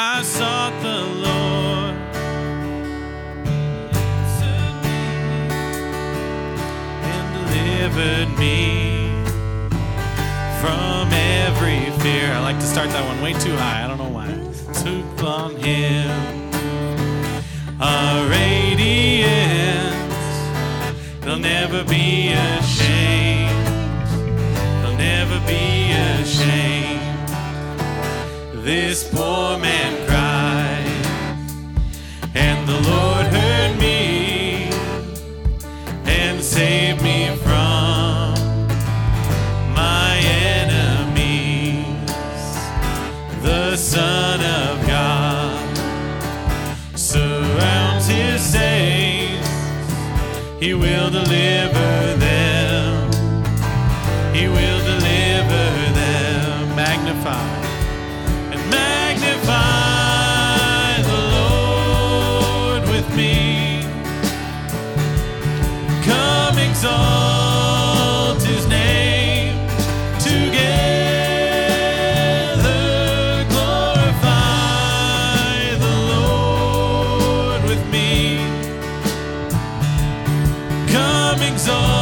I sought the Lord. And delivered me from every fear. I like to start that one way too high. I don't know why. Took on him a radiance. They'll never be ashamed. They'll never be ashamed. This poor He will deliver them. He will deliver them. Magnify Come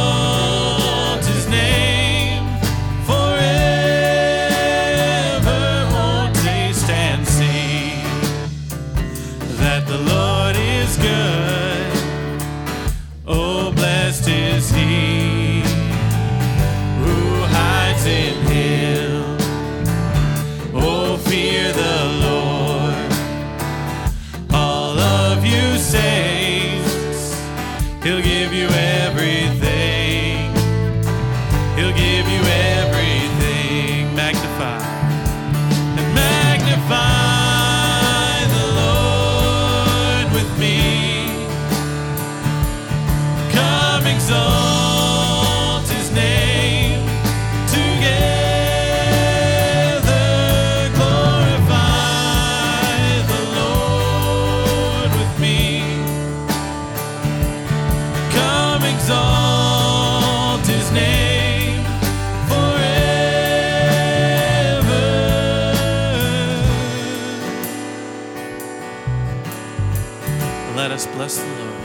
us bless the Lord.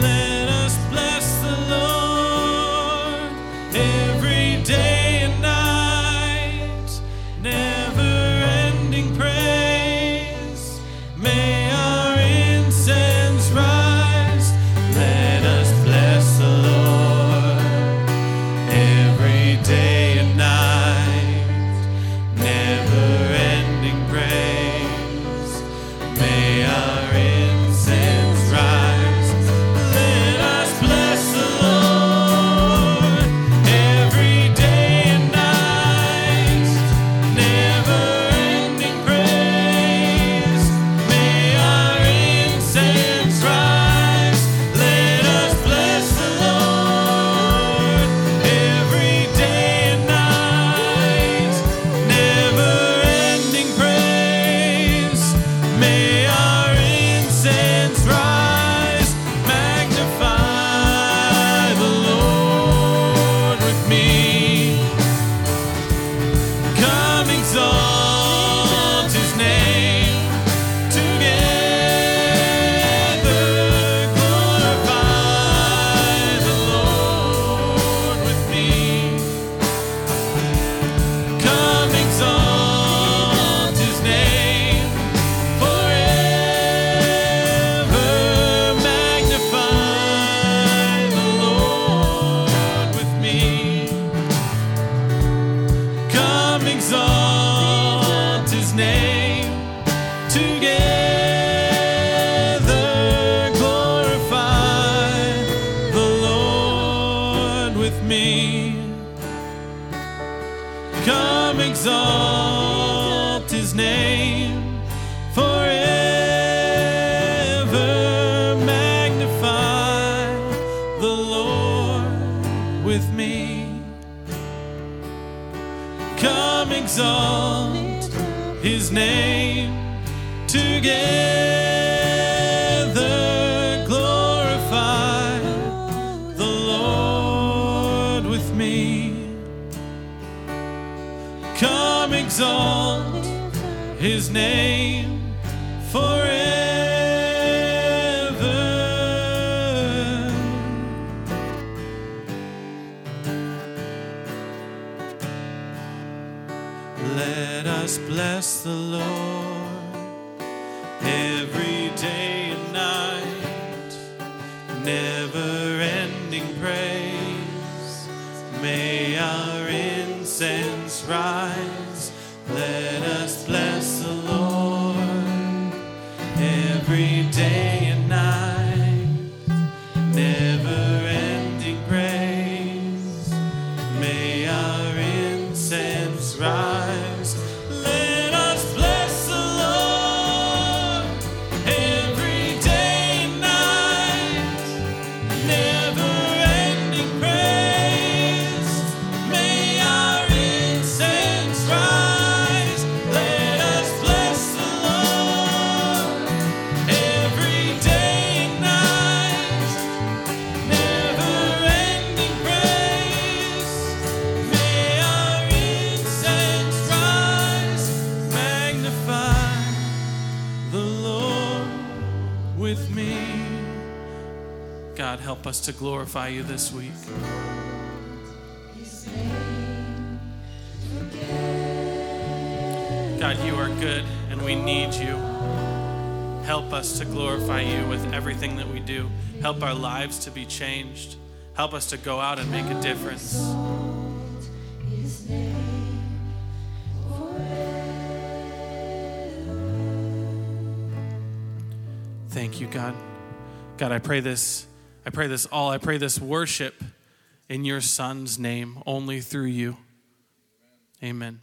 Let us bless the Lord every day and night. Never ending praise. May our incense rise. Let us bless the Lord every day and night. Never ending praise. May our me. Come exalt his name forever. Magnify the Lord with me. Come exalt his name together. Exalt his name forever. Let us bless the Lord every day and night. Never ending praise. May our incense rise. Let us bless the Lord every day and night. Never ending praise. May our God, help us to glorify you this week. God, you are good and we need you. Help us to glorify you with everything that we do. Help our lives to be changed. Help us to go out and make a difference. Thank you, God. God, I pray this. I pray this all. I pray this worship in your son's name, only through you. Amen.